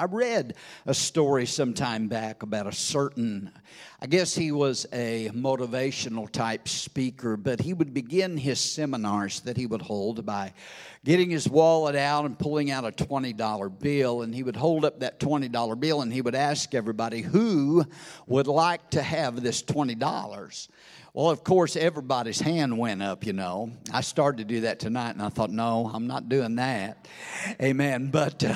I read a story some time back about a certain, I guess he was a motivational type speaker, but he would begin his seminars that he would hold by getting his wallet out and pulling out a $20 bill. And he would hold up that $20 bill and he would ask everybody who would like to have this $20. Well, of course, everybody's hand went up, you know. I started to do that tonight, and I thought, no, I'm not doing that. Amen. But. Uh,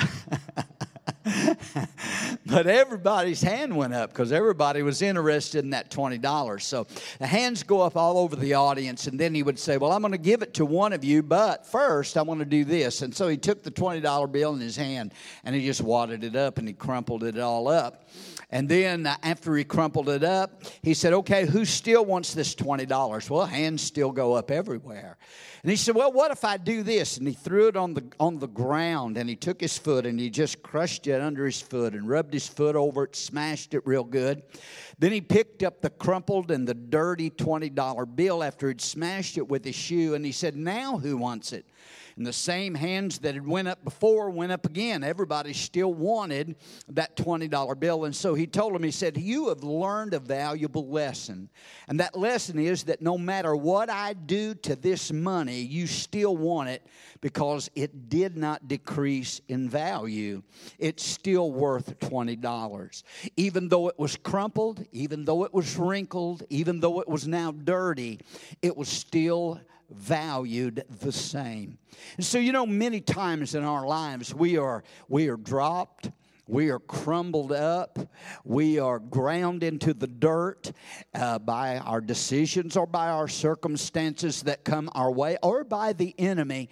but everybody's hand went up because everybody was interested in that $20. So the hands go up all over the audience, and then he would say, Well, I'm going to give it to one of you, but first I want to do this. And so he took the $20 bill in his hand and he just wadded it up and he crumpled it all up. And then uh, after he crumpled it up, he said, Okay, who still wants this $20? Well, hands still go up everywhere. And he said, Well, what if I do this? And he threw it on the, on the ground and he took his foot and he just crushed it under his foot and rubbed his foot over it, smashed it real good. Then he picked up the crumpled and the dirty $20 bill after he'd smashed it with his shoe and he said, Now who wants it? And the same hands that had went up before went up again. Everybody still wanted that $20 bill. And so he told them, he said, You have learned a valuable lesson. And that lesson is that no matter what I do to this money, you still want it because it did not decrease in value. It's still worth $20. Even though it was crumpled, even though it was wrinkled, even though it was now dirty, it was still valued the same. And so, you know, many times in our lives we are we are dropped we are crumbled up. We are ground into the dirt uh, by our decisions or by our circumstances that come our way or by the enemy.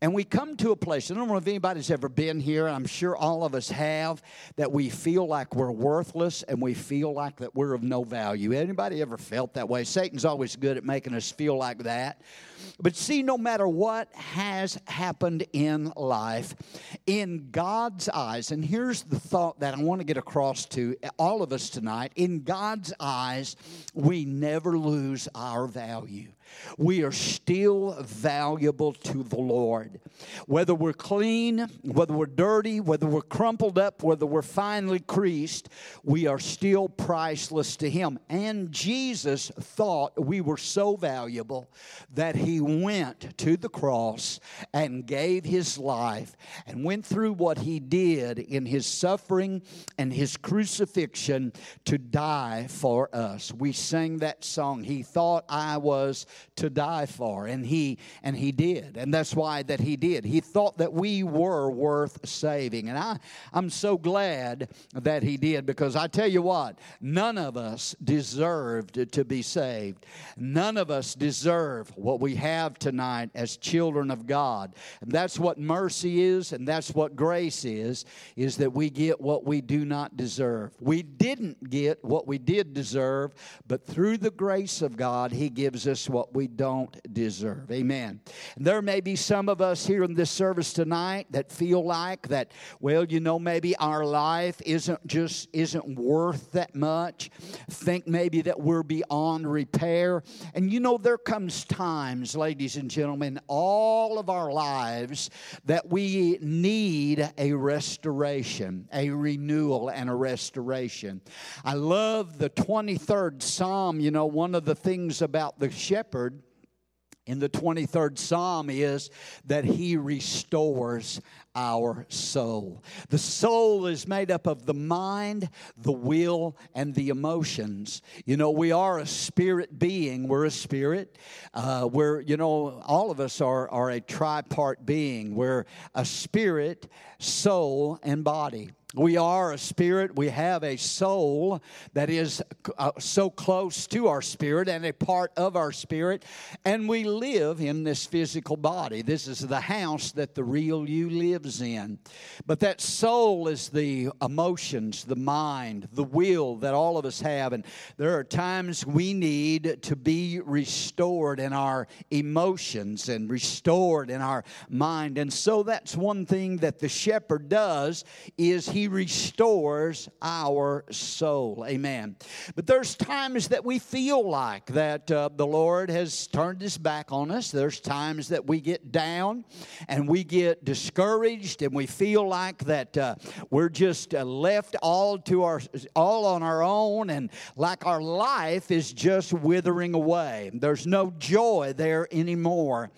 And we come to a place, I don't know if anybody's ever been here, I'm sure all of us have, that we feel like we're worthless and we feel like that we're of no value. Anybody ever felt that way? Satan's always good at making us feel like that. But see, no matter what has happened in life, in God's eyes, and here's the thought that I want to get across to all of us tonight. In God's eyes, we never lose our value we are still valuable to the Lord. Whether we're clean, whether we're dirty, whether we're crumpled up, whether we're finely creased, we are still priceless to Him. And Jesus thought we were so valuable that He went to the cross and gave His life and went through what He did in His suffering and His crucifixion to die for us. We sang that song, He thought I was to die for and he and he did and that's why that he did. He thought that we were worth saving and i i'm so glad that he did because i tell you what none of us deserved to be saved. None of us deserve what we have tonight as children of god. And that's what mercy is and that's what grace is is that we get what we do not deserve. We didn't get what we did deserve but through the grace of god he gives us what we don't deserve. Amen. There may be some of us here in this service tonight that feel like that, well, you know, maybe our life isn't just isn't worth that much. Think maybe that we're beyond repair. And you know, there comes times, ladies and gentlemen, all of our lives that we need a restoration, a renewal, and a restoration. I love the 23rd Psalm. You know, one of the things about the shepherd in the 23rd Psalm is that he restores our soul. The soul is made up of the mind, the will, and the emotions. You know, we are a spirit being. We're a spirit. Uh, we're, you know, all of us are, are a tripart being. We're a spirit, soul, and body. We are a spirit. We have a soul that is uh, so close to our spirit and a part of our spirit. And we live in this physical body. This is the house that the real you lives in. But that soul is the emotions, the mind, the will that all of us have. And there are times we need to be restored in our emotions and restored in our mind. And so that's one thing that the shepherd does is he He restores our soul. Amen. But there's times that we feel like that uh, the Lord has turned his back on us. There's times that we get down and we get discouraged and we feel like that uh, we're just uh, left all to our all on our own and like our life is just withering away. There's no joy there anymore.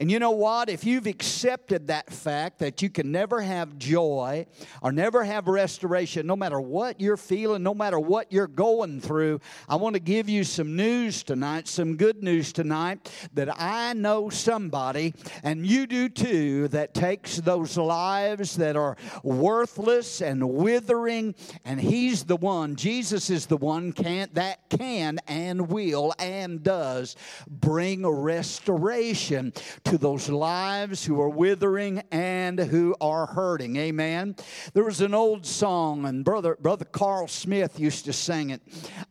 And you know what? If you've accepted that fact that you can never have joy or never have restoration, no matter what you're feeling, no matter what you're going through, I want to give you some news tonight, some good news tonight that I know somebody, and you do too, that takes those lives that are worthless and withering, and He's the one, Jesus is the one can, that can and will and does bring restoration to those lives who are withering and who are hurting. Amen. There was an old song, and brother brother Carl Smith used to sing it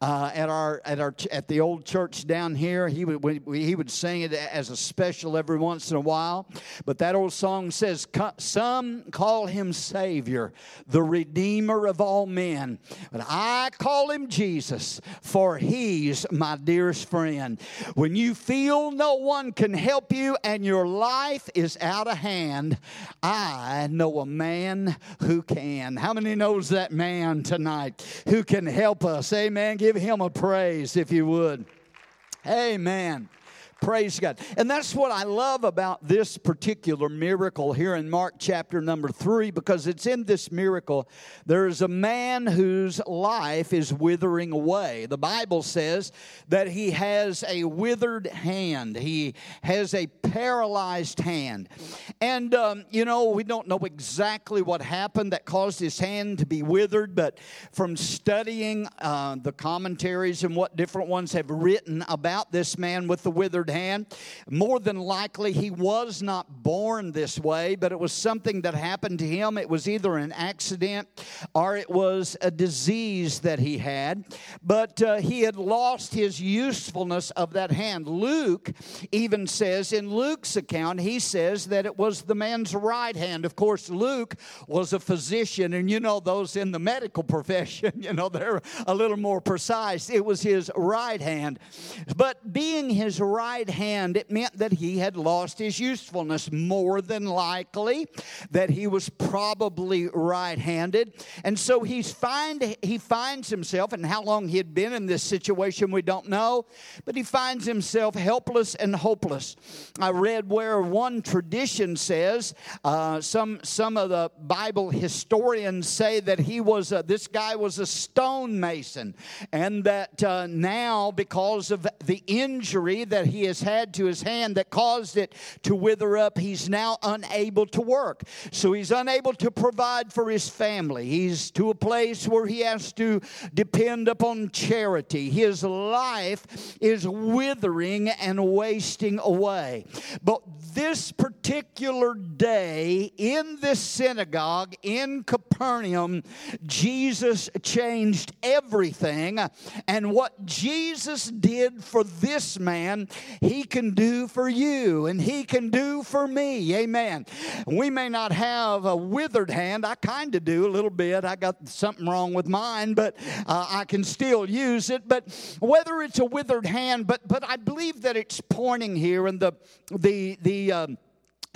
uh, at our at our at the old church down here. He would he would sing it as a special every once in a while. But that old song says, "Some call him Savior, the Redeemer of all men, but I call him Jesus, for he's my dearest friend." When you feel no one can help you and your life is out of hand, I know a man who can. How many knows that man tonight who can help us? Amen. Give him a praise if you would. Amen. Praise God. And that's what I love about this particular miracle here in Mark chapter number three, because it's in this miracle there is a man whose life is withering away. The Bible says that he has a withered hand, he has a paralyzed hand. And, um, you know, we don't know exactly what happened that caused his hand to be withered, but from studying uh, the commentaries and what different ones have written about this man with the withered hand. More than likely, he was not born this way, but it was something that happened to him. It was either an accident or it was a disease that he had. But uh, he had lost his usefulness of that hand. Luke even says, in Luke's account, he says that it was the man's right hand. Of course, Luke was a physician, and you know, those in the medical profession, you know, they're a little more precise. It was his right hand. But being his right right hand, it meant that he had lost his usefulness. More than likely, that he was probably right handed. And so he's find, he finds himself, and how long he had been in this situation, we don't know, but he finds himself helpless and hopeless. I read where one tradition says, uh, some, some of the Bible historians say that he was, a, this guy was a stonemason, and that uh, now, because of the injury that he has had to his hand that caused it to wither up, he's now unable to work. So he's unable to provide for his family. He's to a place where he has to depend upon charity. His life is withering and wasting away. But this particular day in this synagogue in Capernaum, Jesus changed everything. And what Jesus did for this man, he can do for you and He can do for me. Amen. We may not have a withered hand. I kind of do a little bit. I got something wrong with mine, but uh, I can still use it. But whether it's a withered hand, but but I believe that it's pointing here in the the the. Um,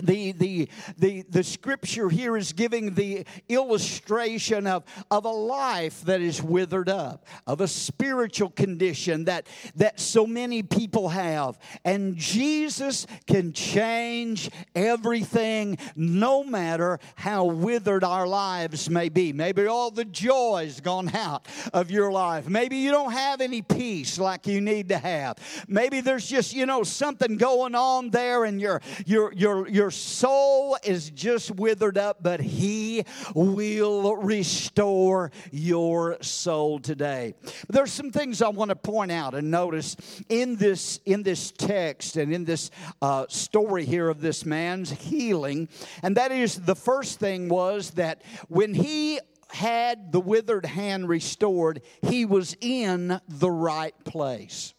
the, the, the, the scripture here is giving the illustration of, of a life that is withered up, of a spiritual condition that, that so many people have. And Jesus can change everything no matter how withered our lives may be. Maybe all the joy's gone out of your life. Maybe you don't have any peace like you need to have. Maybe there's just, you know, something going on there and your, your, your, your soul is just withered up, but He will restore your soul today. There's some things I want to point out and notice in this in this text and in this uh, story here of this man's healing, and that is the first thing was that when he had the withered hand restored, he was in the right place.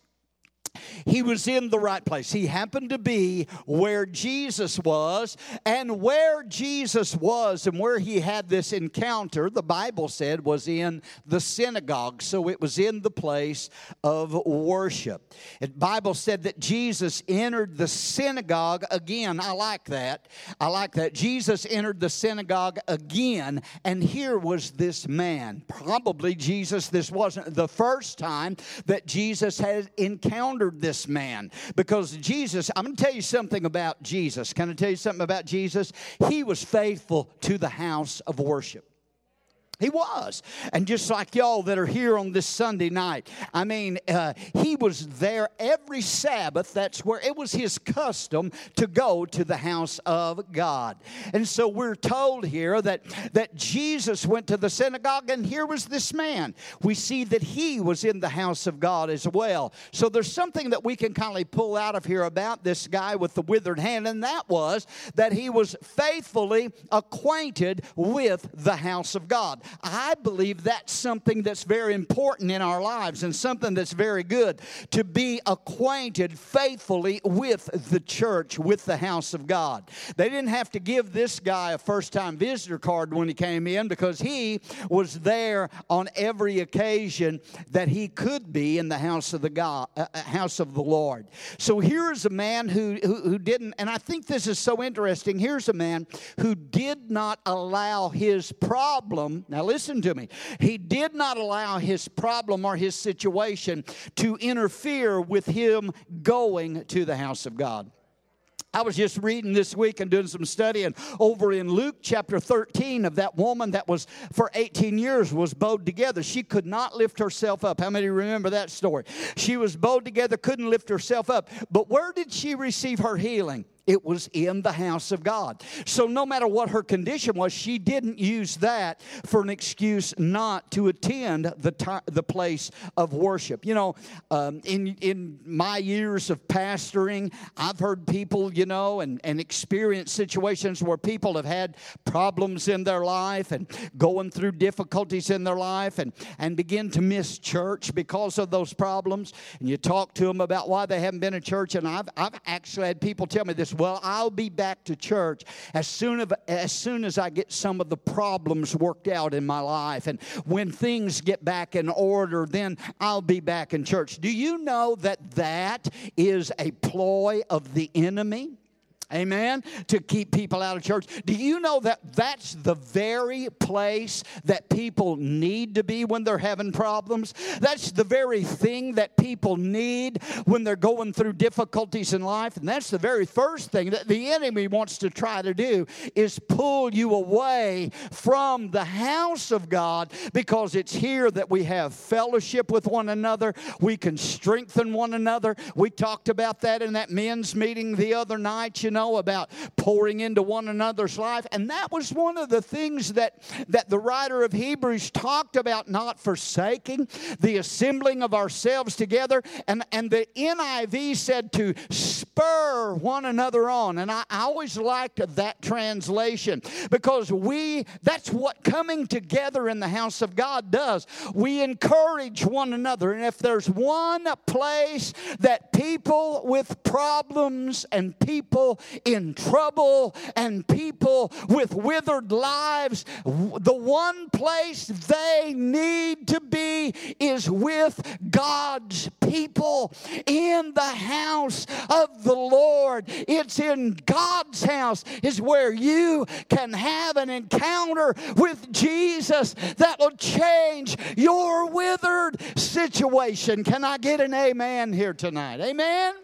He was in the right place. He happened to be where Jesus was, and where Jesus was and where he had this encounter, the Bible said, was in the synagogue. So it was in the place of worship. The Bible said that Jesus entered the synagogue again. I like that. I like that. Jesus entered the synagogue again, and here was this man. Probably Jesus, this wasn't the first time that Jesus had encountered this man because Jesus, I'm going to tell you something about Jesus. Can I tell you something about Jesus? He was faithful to the house of worship. He was. And just like y'all that are here on this Sunday night, I mean, uh, he was there every Sabbath. That's where it was his custom to go to the house of God. And so we're told here that, that Jesus went to the synagogue, and here was this man. We see that he was in the house of God as well. So there's something that we can kind of pull out of here about this guy with the withered hand, and that was that he was faithfully acquainted with the house of God. I believe that's something that's very important in our lives and something that's very good to be acquainted faithfully with the church, with the house of God. They didn't have to give this guy a first time visitor card when he came in because he was there on every occasion that he could be in the house of the God, uh, uh house of the Lord. So here's a man who, who, who didn't, and I think this is so interesting. Here's a man who did not allow his problem. Now, listen to me. He did not allow his problem or his situation to interfere with him going to the house of God. I was just reading this week and doing some studying over in Luke chapter 13 of that woman that was for 18 years was bowed together. She could not lift herself up. How many remember that story? She was bowed together, couldn't lift herself up. But where did she receive her healing? It was in the house of God. So, no matter what her condition was, she didn't use that for an excuse not to attend the, t- the place of worship. You know, um, in, in my years of pastoring, I've heard people, you know, and, and experienced situations where people have had problems in their life and going through difficulties in their life and, and begin to miss church because of those problems. And you talk to them about why they haven't been in church. And I've, I've actually had people tell me this well, I'll be back to church as soon, of, as soon as I get some of the problems worked out in my life. And when things get back in order, then I'll be back in church. Do you know that that is a ploy of the enemy? Amen. To keep people out of church. Do you know that that's the very place that people need to be when they're having problems? That's the very thing that people need when they're going through difficulties in life. And that's the very first thing that the enemy wants to try to do is pull you away from the house of God because it's here that we have fellowship with one another. We can strengthen one another. We talked about that in that men's meeting the other night, you know know about pouring into one another's life. And that was one of the things that, that the writer of Hebrews talked about not forsaking the assembling of ourselves together. And, and the NIV said to spur one another on. And I, I always liked that translation because we, that's what coming together in the house of God does. We encourage one another. And if there's one place that people with problems and people in trouble and people with withered lives, the one place they need to be is with God's people in the house of the Lord. It's in God's house is where you can have an encounter with Jesus that will change your withered situation. Can I get an amen here tonight? Amen.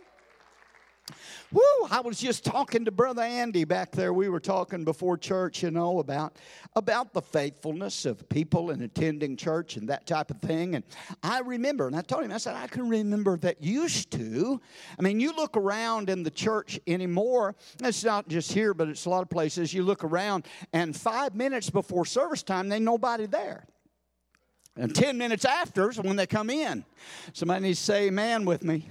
Woo, I was just talking to Brother Andy back there. We were talking before church, you know, about, about the faithfulness of people in attending church and that type of thing. And I remember, and I told him, I said, I can remember that used to. I mean, you look around in the church anymore, it's not just here, but it's a lot of places. You look around, and five minutes before service time, there's nobody there. And 10 minutes after is when they come in. Somebody needs to say amen with me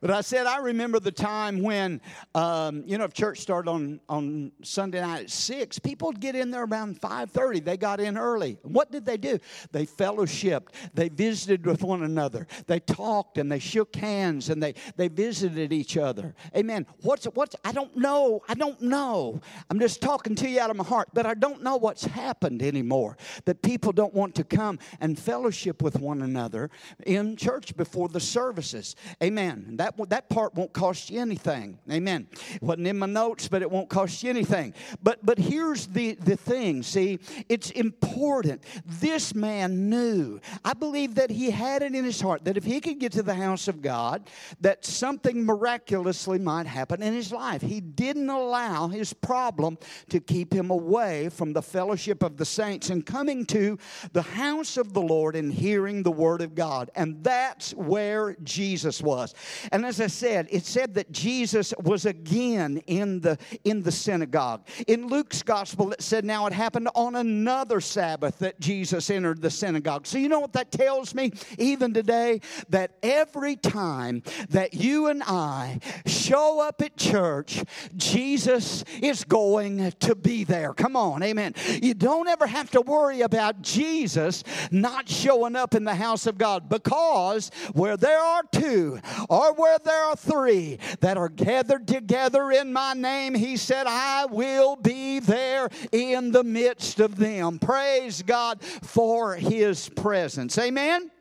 But I said, I remember the time when, um, you know, if church started on, on Sunday night at 6, people would get in there around 5.30. They got in early. What did they do? They fellowshipped. They visited with one another. They talked and they shook hands and they, they visited each other. Amen. What's, what's, I don't know. I don't know. I'm just talking to you out of my heart, but I don't know what's happened anymore. That people don't want to come and fellowship with one another in church before the services. Amen. That that, that part won't cost you anything. Amen. Wasn't in my notes, but it won't cost you anything. But but here's the, the thing. See, it's important. This man knew. I believe that he had it in his heart that if he could get to the house of God, that something miraculously might happen in his life. He didn't allow his problem to keep him away from the fellowship of the saints and coming to the house of the Lord and hearing the word of God. And that's where Jesus was. And and as I said, it said that Jesus was again in the, in the synagogue. In Luke's gospel, it said now it happened on another Sabbath that Jesus entered the synagogue. So you know what that tells me, even today? That every time that you and I show up at church, Jesus is going to be there. Come on, amen. You don't ever have to worry about Jesus not showing up in the house of God because where there are two or where where there are three that are gathered together in my name, he said, I will be there in the midst of them. Praise God for his presence. Amen.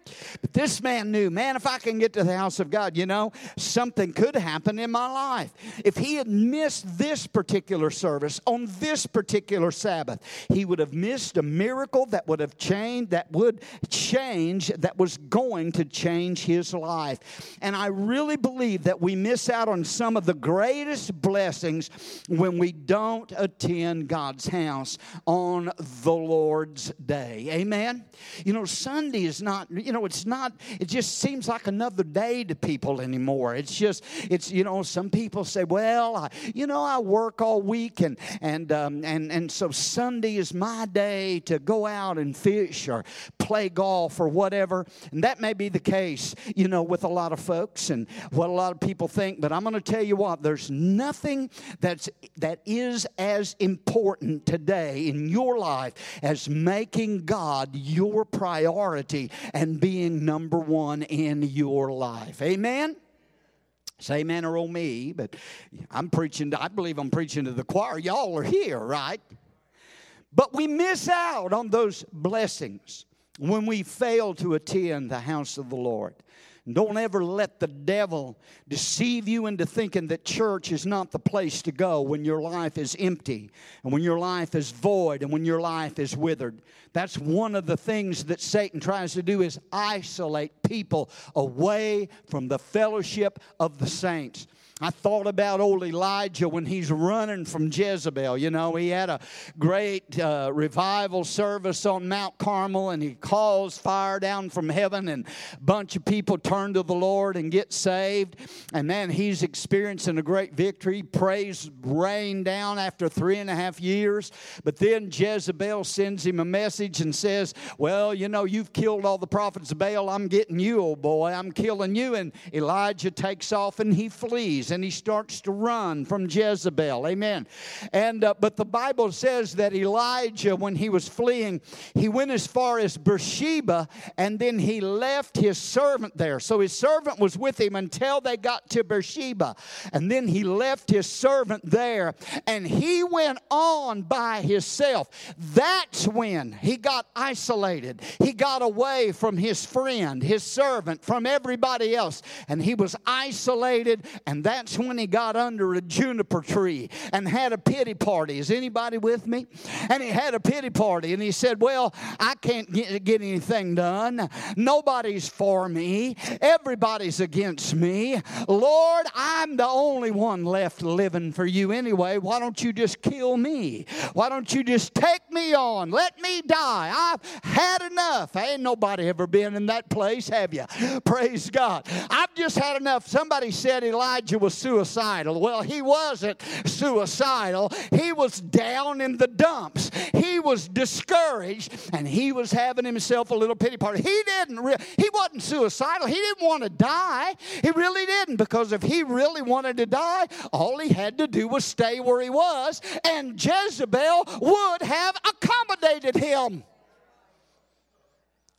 But this man knew, man, if I can get to the house of God, you know, something could happen in my life. If he had missed this particular service on this particular Sabbath, he would have missed a miracle that would have changed, that would change, that was going to change his life. And I really believe that we miss out on some of the greatest blessings when we don't attend God's house on the Lord's day. Amen. You know, Sunday is not, you know, know, it's not, it just seems like another day to people anymore. It's just, it's, you know, some people say, well, I, you know, I work all week and, and, um, and, and so Sunday is my day to go out and fish or play golf or whatever. And that may be the case, you know, with a lot of folks and what a lot of people think. But I'm going to tell you what, there's nothing that's, that is as important today in your life as making God your priority and being number one in your life. Amen? Say amen or oh me, but I'm preaching, I believe I'm preaching to the choir. Y'all are here, right? But we miss out on those blessings when we fail to attend the house of the Lord. Don't ever let the devil deceive you into thinking that church is not the place to go when your life is empty and when your life is void and when your life is withered. That's one of the things that Satan tries to do is isolate people away from the fellowship of the saints. I thought about old Elijah when he's running from Jezebel. You know, he had a great uh, revival service on Mount Carmel and he calls fire down from heaven and a bunch of people turn to the Lord and get saved. And man, he's experiencing a great victory. Prays rain down after three and a half years. But then Jezebel sends him a message and says, Well, you know, you've killed all the prophets of Baal. I'm getting you, old boy. I'm killing you. And Elijah takes off and he flees and he starts to run from Jezebel. Amen. And uh, but the Bible says that Elijah, when he was fleeing, he went as far as Beersheba, and then he left his servant there. So his servant was with him until they got to Beersheba, and then he left his servant there, and he went on by himself. That's when he got isolated. He got away from his friend, his servant, from everybody else, and he was isolated, and that that's when he got under a juniper tree and had a pity party. Is anybody with me? And he had a pity party and he said, Well, I can't get, get anything done. Nobody's for me. Everybody's against me. Lord, I'm the only one left living for you anyway. Why don't you just kill me? Why don't you just take me on? Let me die. I've had enough. Ain't nobody ever been in that place, have you? Praise God. I've just had enough. Somebody said Elijah was suicidal. Well, he wasn't suicidal. He was down in the dumps. He was discouraged and he was having himself a little pity party. He didn't re- he wasn't suicidal. He didn't want to die. He really didn't because if he really wanted to die, all he had to do was stay where he was and Jezebel would have accommodated him.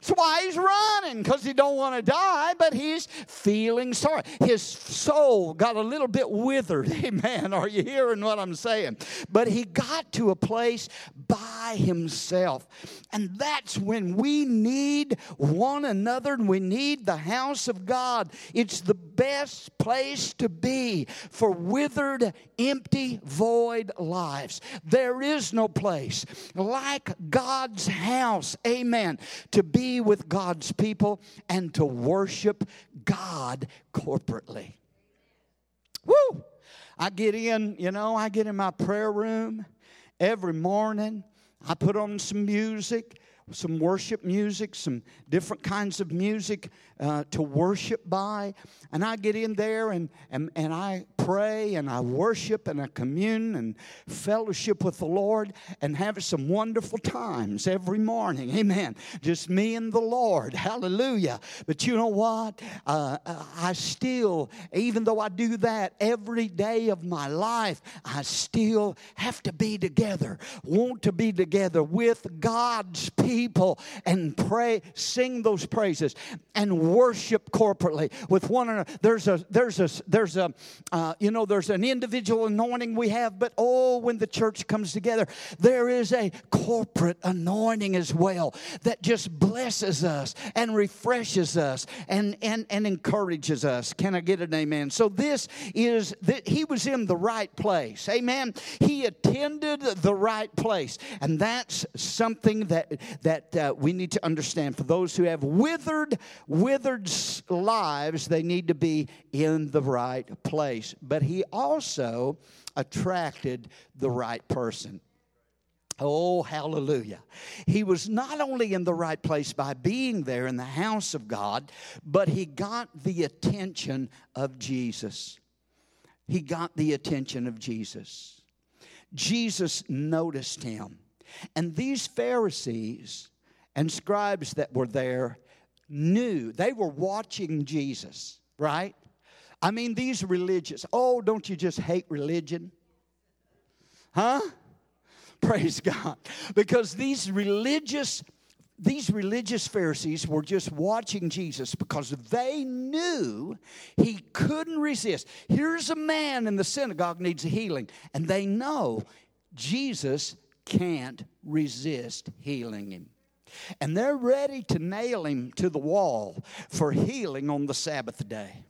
That's why he's running, because he don't want to die, but he's feeling sorry. His soul got a little bit withered. Amen. Are you hearing what I'm saying? But he got to a place by himself. And that's when we need one another and we need the house of God. It's the best place to be for withered, empty, void lives. There is no place like God's house. Amen. To be with God's people and to worship God corporately. Woo! I get in, you know, I get in my prayer room every morning. I put on some music, some worship music, some different kinds of music uh, to worship by. And I get in there and, and, and I pray and I worship and I commune and fellowship with the Lord and have some wonderful times every morning. Amen. Just me and the Lord. Hallelujah. But you know what? Uh, I still, even though I do that every day of my life, I still have to be together, want to be together with God's people and pray, sing those praises and worship corporately with one another. There's a, there's a, there's a, uh, you know, there's an individual anointing we have, but oh, when the church comes together, there is a corporate anointing as well that just blesses us and refreshes us and, and, and encourages us. Can I get an amen? So this is, that he was in the right place. Amen. He attended the right place. And that's something that, that uh, we need to understand. For those who have withered, withered, withered lives, they need to be in the right place. But he also attracted the right person. Oh, hallelujah. He was not only in the right place by being there in the house of God, but he got the attention of Jesus. He got the attention of Jesus. Jesus noticed him. And these Pharisees and scribes that were there knew, they were watching Jesus, right? I mean, these religious, oh, don't you just hate religion? Huh? Praise God. Because these religious these religious Pharisees were just watching Jesus because they knew he couldn't resist. Here's a man in the synagogue needs a healing, and they know Jesus can't resist healing him. And they're ready to nail him to the wall for healing on the Sabbath day.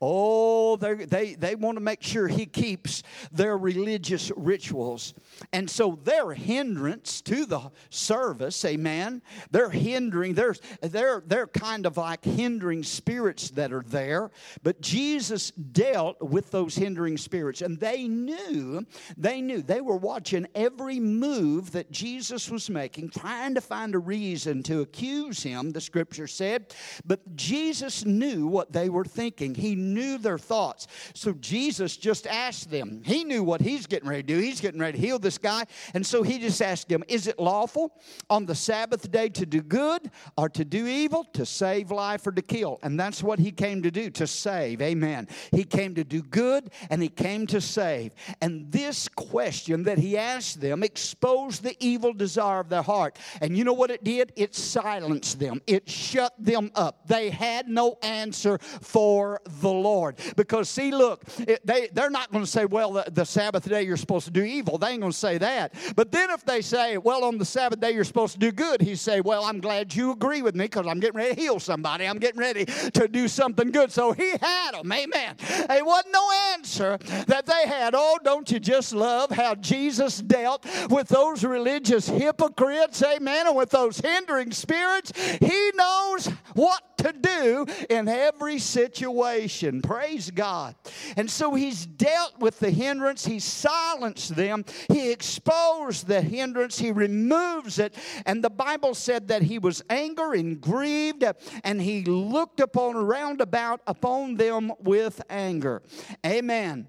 Oh, they, they want to make sure he keeps their religious rituals. And so they're hindrance to the service, amen. They're hindering, they're, they're, they're kind of like hindering spirits that are there. But Jesus dealt with those hindering spirits. And they knew, they knew, they were watching every move that Jesus was making, trying to find a reason to accuse him, the scripture said. But Jesus knew what they were thinking. He knew their thoughts. So Jesus just asked them. He knew what he's getting ready to do. He's getting ready to heal this guy. And so he just asked him, Is it lawful on the Sabbath day to do good or to do evil, to save life or to kill? And that's what he came to do, to save. Amen. He came to do good and he came to save. And this question that he asked them exposed the evil desire of their heart. And you know what it did? It silenced them, it shut them up. They had no answer for the Lord. Because, see, look, it, they, they're not going to say, well, the, the Sabbath day you're supposed to do evil. They ain't going to say that. But then if they say, well, on the Sabbath day you're supposed to do good, he say, well, I'm glad you agree with me because I'm getting ready to heal somebody. I'm getting ready to do something good. So he had them. Amen. It wasn't no answer that they had. Oh, don't you just love how Jesus dealt with those religious hypocrites, amen, and with those hindering spirits? He knows what to do in every situation. Praise God. And so he's dealt with the hindrance, he silenced them, he exposed the hindrance, he removes it. And the Bible said that he was angry and grieved, and he looked upon round about upon them with anger. Amen.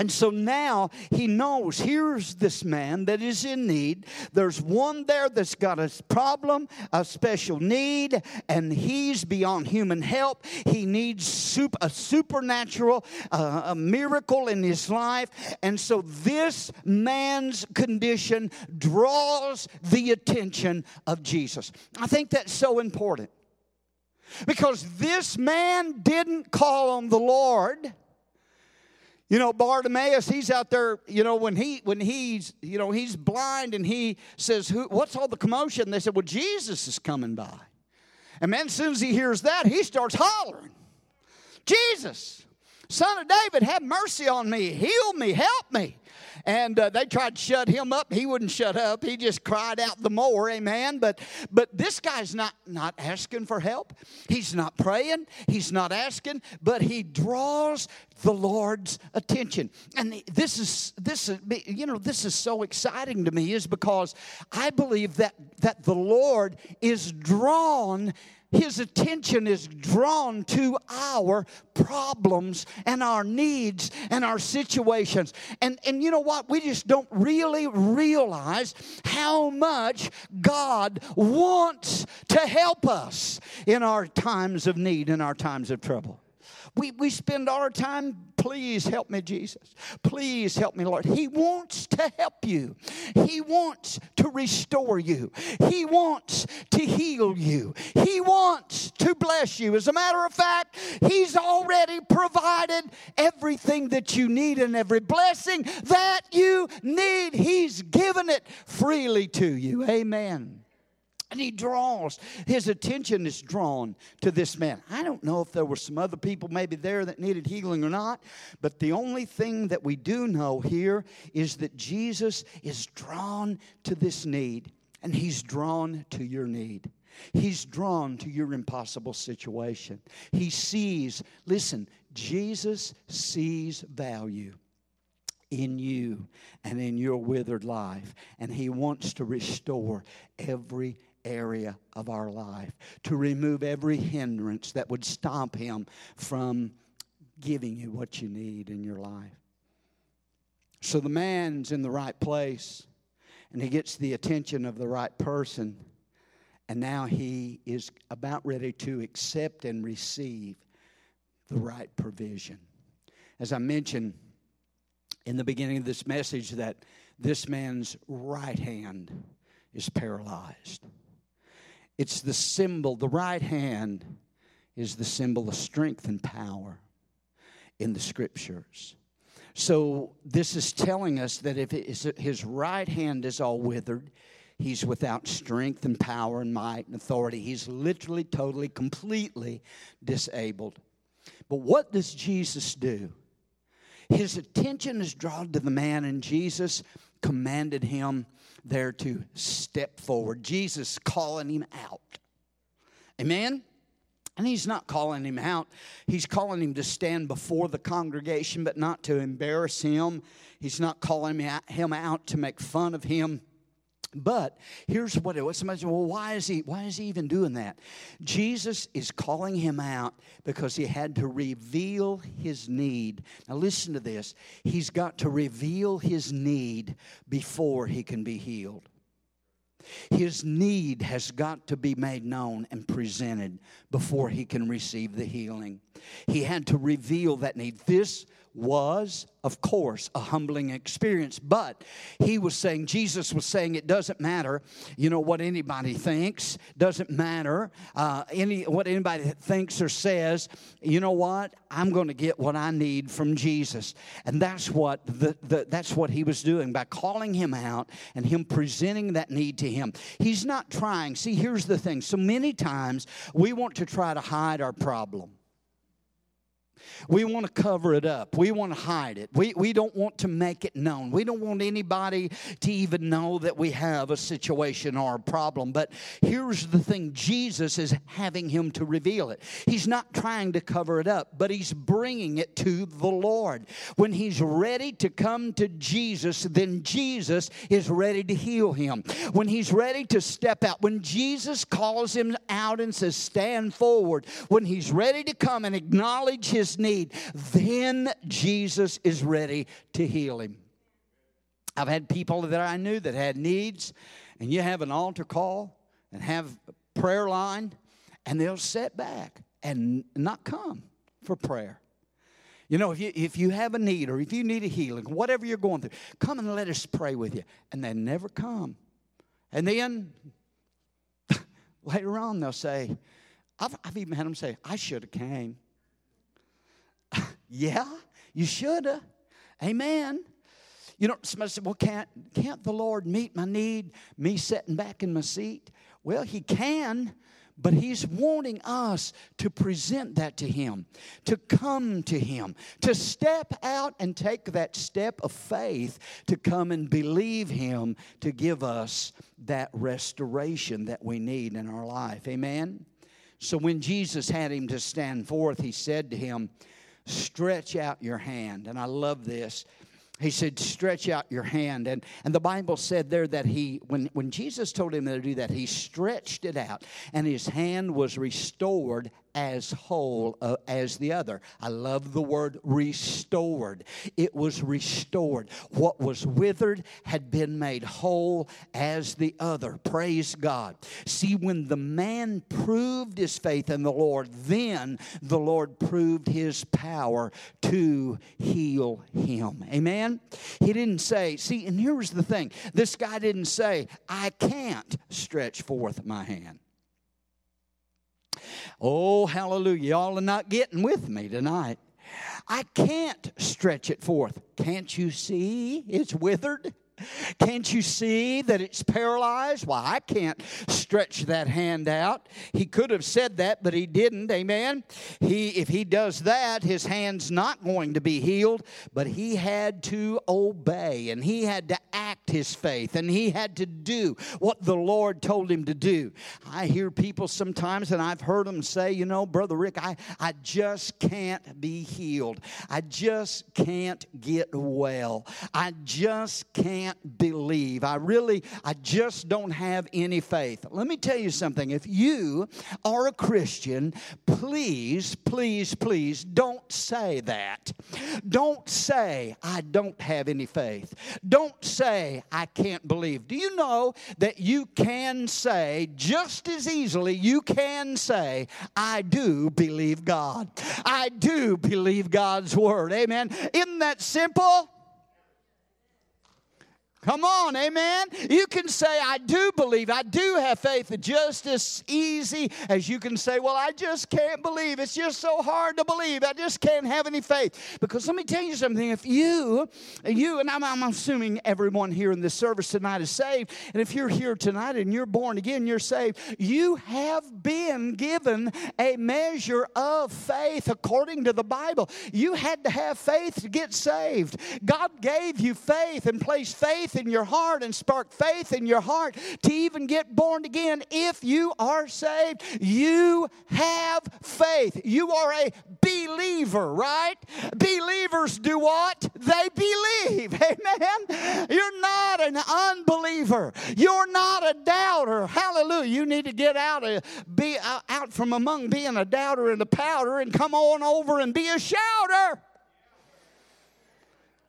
And so now he knows here's this man that is in need. There's one there that's got a problem, a special need, and he's beyond human help. He needs super, a supernatural uh, a miracle in his life. And so this man's condition draws the attention of Jesus. I think that's so important. Because this man didn't call on the Lord you know, Bartimaeus, he's out there, you know, when he when he's, you know, he's blind and he says, Who, what's all the commotion? They said, Well, Jesus is coming by. And man, as soon as he hears that, he starts hollering. Jesus, son of David, have mercy on me, heal me, help me. And uh, they tried to shut him up. He wouldn't shut up. He just cried out the more, amen. But but this guy's not not asking for help. He's not praying. He's not asking, but he draws the Lord's attention. And this is this is you know this is so exciting to me is because I believe that that the Lord is drawn his attention is drawn to our problems and our needs and our situations. And, and you know what? We just don't really realize how much God wants to help us in our times of need, in our times of trouble. We, we spend our time, please help me, Jesus. Please help me, Lord. He wants to help you, He wants to restore you, He wants to heal you, He wants to bless you. As a matter of fact, He's already provided everything that you need and every blessing that you need. He's given it freely to you. Amen. And he draws, his attention is drawn to this man. I don't know if there were some other people maybe there that needed healing or not, but the only thing that we do know here is that Jesus is drawn to this need, and he's drawn to your need. He's drawn to your impossible situation. He sees, listen, Jesus sees value in you and in your withered life, and he wants to restore every area of our life, to remove every hindrance that would stop Him from giving you what you need in your life. So the man's in the right place, and he gets the attention of the right person, and now he is about ready to accept and receive the right provision. As I mentioned in the beginning of this message, that this man's right hand is paralyzed. It's the symbol, the right hand is the symbol of strength and power in the scriptures. So, this is telling us that if his right hand is all withered, he's without strength and power and might and authority. He's literally, totally, completely disabled. But what does Jesus do? His attention is drawn to the man, and Jesus commanded him there to step forward. Jesus calling him out. Amen? And he's not calling him out. He's calling him to stand before the congregation, but not to embarrass him. He's not calling him out to make fun of him. But here's what it was. Somebody said, well, why is he why is he even doing that? Jesus is calling him out because he had to reveal his need. Now listen to this. He's got to reveal his need before he can be healed. His need has got to be made known and presented before he can receive the healing. He had to reveal that need. This was, of course, a humbling experience. But he was saying, Jesus was saying, it doesn't matter, you know, what anybody thinks, doesn't matter uh, any what anybody thinks or says. You know what? I'm going to get what I need from Jesus, and that's what the, the that's what he was doing by calling him out and him presenting that need to him. He's not trying. See, here's the thing. So many times we want to try to hide our problem. We want to cover it up. We want to hide it. We, we don't want to make it known. We don't want anybody to even know that we have a situation or a problem. But here's the thing Jesus is having him to reveal it. He's not trying to cover it up, but he's bringing it to the Lord. When he's ready to come to Jesus, then Jesus is ready to heal him. When he's ready to step out, when Jesus calls him out and says, Stand forward, when he's ready to come and acknowledge his need, then Jesus is ready to heal him. I've had people that I knew that had needs, and you have an altar call and have a prayer line, and they'll sit back and not come for prayer. You know, if you, if you have a need or if you need a healing, whatever you're going through, come and let us pray with you. And they never come. And then later on, they'll say, I've, I've even had them say, I should have came. Yeah, you should. Amen. You know, somebody said, Well, can't, can't the Lord meet my need, me sitting back in my seat? Well, He can, but He's wanting us to present that to Him, to come to Him, to step out and take that step of faith to come and believe Him to give us that restoration that we need in our life. Amen? So when Jesus had him to stand forth, He said to him, Stretch out your hand. And I love this. He said, Stretch out your hand. And, and the Bible said there that he, when, when Jesus told him to do that, he stretched it out and his hand was restored as whole uh, as the other. I love the word restored. It was restored. What was withered had been made whole as the other. Praise God. See, when the man proved his faith in the Lord, then the Lord proved his power to heal him. Amen? He didn't say, see, and here's the thing this guy didn't say, I can't stretch forth my hand. Oh, hallelujah. Y'all are not getting with me tonight. I can't stretch it forth. Can't you see it's withered? Can't you see that it's paralyzed? Why, well, I can't stretch that hand out. He could have said that, but he didn't. Amen. He if he does that, his hand's not going to be healed, but he had to obey and he had to act his faith and he had to do what the Lord told him to do. I hear people sometimes and I've heard them say, you know, brother Rick, I I just can't be healed. I just can't get well. I just can't can't believe. I really, I just don't have any faith. Let me tell you something. If you are a Christian, please, please, please don't say that. Don't say, I don't have any faith. Don't say, I can't believe. Do you know that you can say, just as easily, you can say, I do believe God. I do believe God's word. Amen. Isn't that simple? Come on, amen. You can say, I do believe, I do have faith, just as easy as you can say, Well, I just can't believe. It's just so hard to believe. I just can't have any faith. Because let me tell you something. If you, you, and I'm, I'm assuming everyone here in this service tonight is saved, and if you're here tonight and you're born again, you're saved, you have been given a measure of faith according to the Bible. You had to have faith to get saved. God gave you faith and placed faith faith in your heart and spark faith in your heart to even get born again. If you are saved, you have faith. You are a believer, right? Believers do what? They believe. Amen. You're not an unbeliever. You're not a doubter. Hallelujah. You need to get out of be uh, out from among being a doubter and a powder and come on over and be a shouter.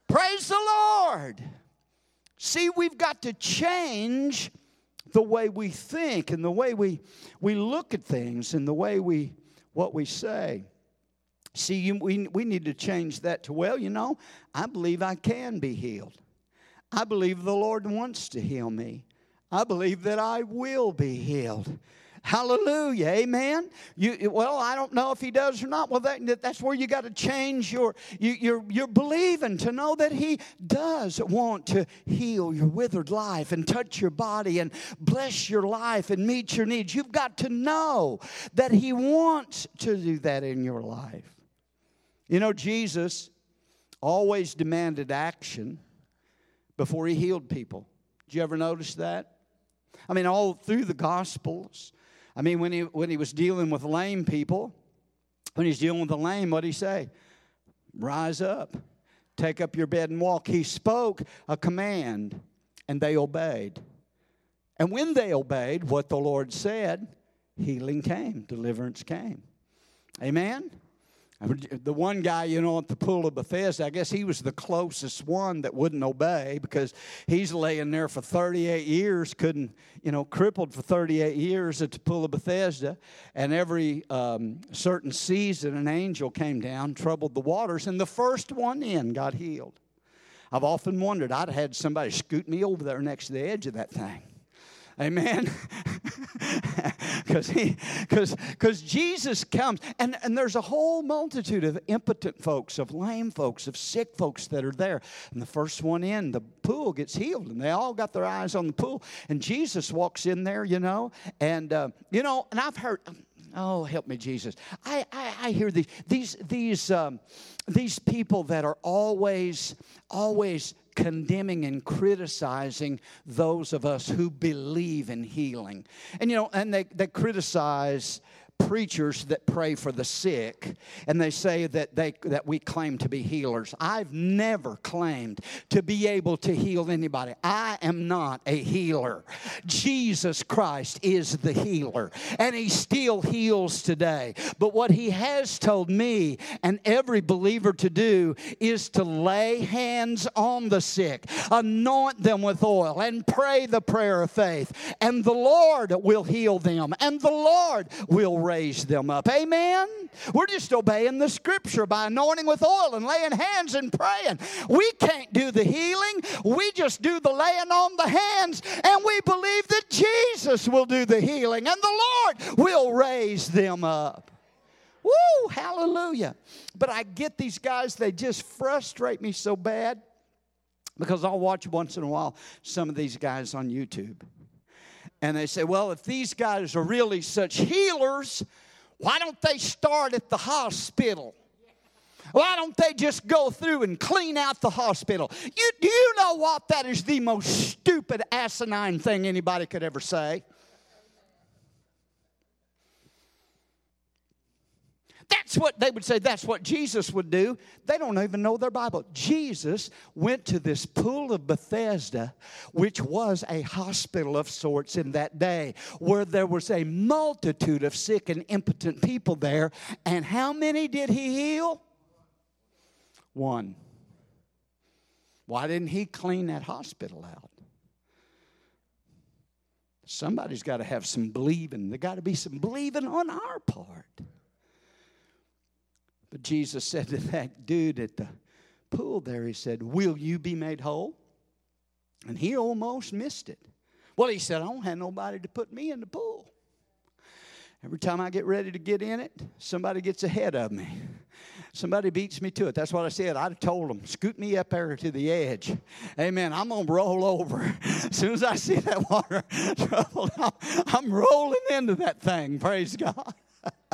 Praise the Lord. See, we've got to change the way we think and the way we, we look at things and the way we what we say. See, you, we, we need to change that to, well, you know, I believe I can be healed. I believe the Lord wants to heal me. I believe that I will be healed. Hallelujah. Amen. You, well, I don't know if he does or not. Well, that, that's where you got to change your, you, your, your believing to know that he does want to heal your withered life and touch your body and bless your life and meet your needs. You've got to know that he wants to do that in your life. You know, Jesus always demanded action before he healed people. Did you ever notice that? I mean, all through the Gospels. I mean, when he, when he was dealing with lame people, when he's dealing with the lame, what did he say? Rise up, take up your bed and walk. He spoke a command, and they obeyed. And when they obeyed what the Lord said, healing came, deliverance came. Amen? The one guy, you know, at the pool of Bethesda, I guess he was the closest one that wouldn't obey because he's laying there for 38 years, couldn't, you know, crippled for 38 years at the pool of Bethesda. And every um, certain season, an angel came down, troubled the waters, and the first one in got healed. I've often wondered, I'd had somebody scoot me over there next to the edge of that thing. Amen. Because he because because Jesus comes and, and there's a whole multitude of impotent folks, of lame folks, of sick folks that are there. And the first one in, the pool gets healed, and they all got their eyes on the pool. And Jesus walks in there, you know, and uh, you know, and I've heard Oh, help me, Jesus. I, I, I hear these these these um, these people that are always always condemning and criticizing those of us who believe in healing. And you know, and they, they criticize preachers that pray for the sick and they say that they that we claim to be healers. I've never claimed to be able to heal anybody. I am not a healer. Jesus Christ is the healer and he still heals today. But what he has told me and every believer to do is to lay hands on the sick, anoint them with oil and pray the prayer of faith and the Lord will heal them and the Lord will raise them up. Amen? We're just obeying the scripture by anointing with oil and laying hands and praying. We can't do the healing, we just do the laying on the hands, and we believe that Jesus will do the healing and the Lord will raise them up. Woo, hallelujah. But I get these guys, they just frustrate me so bad because I'll watch once in a while some of these guys on YouTube. And they say, well, if these guys are really such healers, why don't they start at the hospital? Why don't they just go through and clean out the hospital? You, do you know what? That is the most stupid, asinine thing anybody could ever say. That's what they would say, that's what Jesus would do. They don't even know their Bible. Jesus went to this pool of Bethesda, which was a hospital of sorts in that day, where there was a multitude of sick and impotent people there. And how many did he heal? One. Why didn't he clean that hospital out? Somebody's got to have some believing. There got to be some believing on our part. But Jesus said to that dude at the pool there, He said, Will you be made whole? And he almost missed it. Well, he said, I don't have nobody to put me in the pool. Every time I get ready to get in it, somebody gets ahead of me. Somebody beats me to it. That's what I said. I told them, scoot me up there to the edge. Amen. I'm going to roll over. As soon as I see that water trouble, I'm, I'm rolling into that thing. Praise God.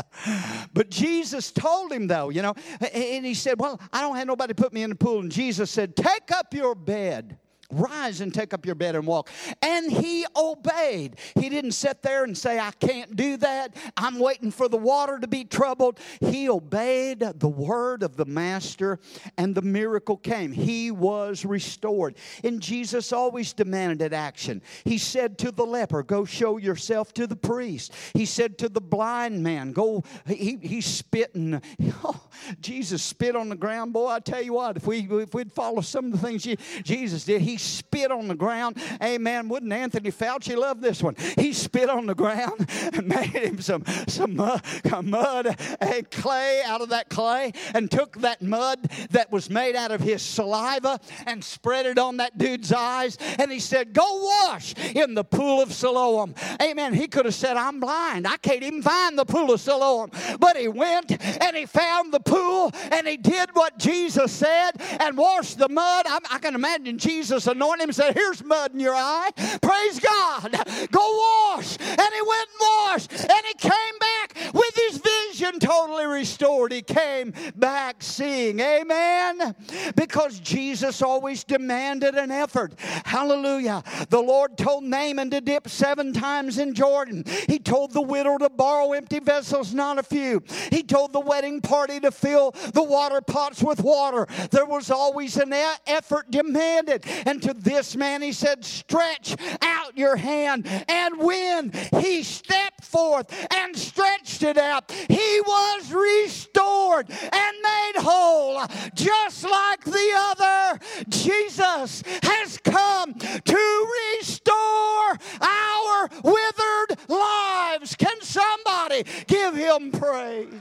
but Jesus told him, though, you know, and he said, Well, I don't have nobody put me in the pool. And Jesus said, Take up your bed Rise and take up your bed and walk. And he obeyed. He didn't sit there and say, I can't do that. I'm waiting for the water to be troubled. He obeyed the word of the master, and the miracle came. He was restored. And Jesus always demanded action. He said to the leper, Go show yourself to the priest. He said to the blind man, Go, he, he spit and oh, Jesus spit on the ground. Boy, I tell you what, if, we, if we'd follow some of the things Jesus did, he spit on the ground. Amen. Wouldn't Anthony Fauci love this one? He spit on the ground and made him some, some mud, mud and clay out of that clay and took that mud that was made out of his saliva and spread it on that dude's eyes. And he said, Go wash in the pool of Siloam. Amen. He could have said, I'm blind. I can't even find the pool of Siloam. But he went and he found the pool and he did what Jesus said and washed the mud. I, I can imagine Jesus anointed him and said, Here's mud in your eye. Praise God. Go wash. And he went and washed. And he came back with his vision totally restored. He came back seeing. Amen. Because Jesus always demanded an effort. Hallelujah. The Lord told Naaman to dip seven times in Jordan. He told the widow to borrow empty vessels, not a few. He told the wedding party to fill the water pots with water. There was always an effort demanded. And to this man, he said, Stretch out your hand. And when he stepped forth and stretched it out, he was restored and made whole, just like the other. Jesus has come to restore our withered lives. Can somebody give him praise?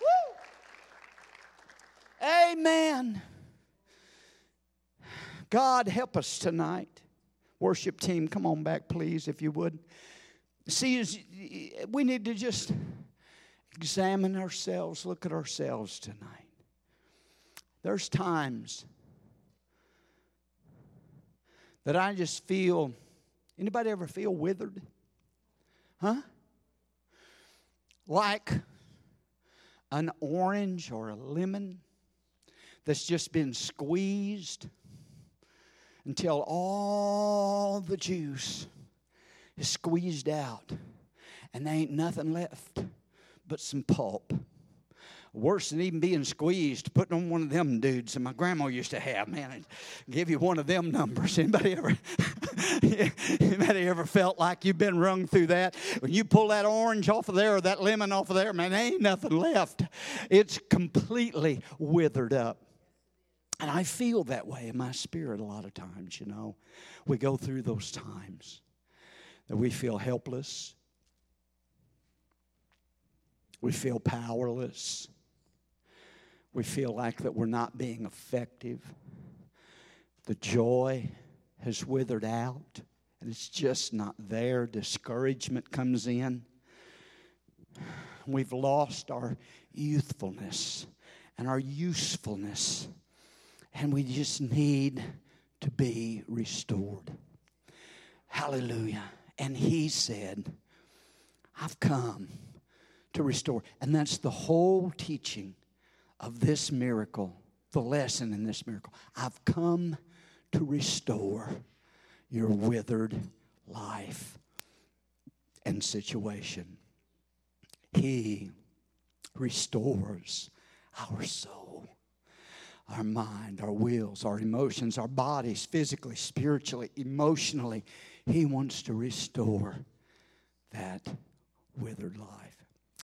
Woo. Amen. God, help us tonight. Worship team, come on back, please, if you would. See, we need to just examine ourselves, look at ourselves tonight. There's times that I just feel anybody ever feel withered? Huh? Like an orange or a lemon that's just been squeezed until all the juice is squeezed out and there ain't nothing left but some pulp. Worse than even being squeezed, putting on one of them dudes that my grandma used to have. Man, I'd give you one of them numbers. Anybody ever, anybody ever felt like you've been wrung through that? When you pull that orange off of there or that lemon off of there, man, ain't nothing left. It's completely withered up. And I feel that way in my spirit a lot of times, you know. We go through those times that we feel helpless, we feel powerless, we feel like that we're not being effective. The joy has withered out and it's just not there. Discouragement comes in. We've lost our youthfulness and our usefulness and we just need to be restored. Hallelujah. And he said, I've come to restore. And that's the whole teaching of this miracle, the lesson in this miracle. I've come to restore your withered life and situation. He restores our soul our mind, our wills, our emotions, our bodies, physically, spiritually, emotionally. He wants to restore that withered life.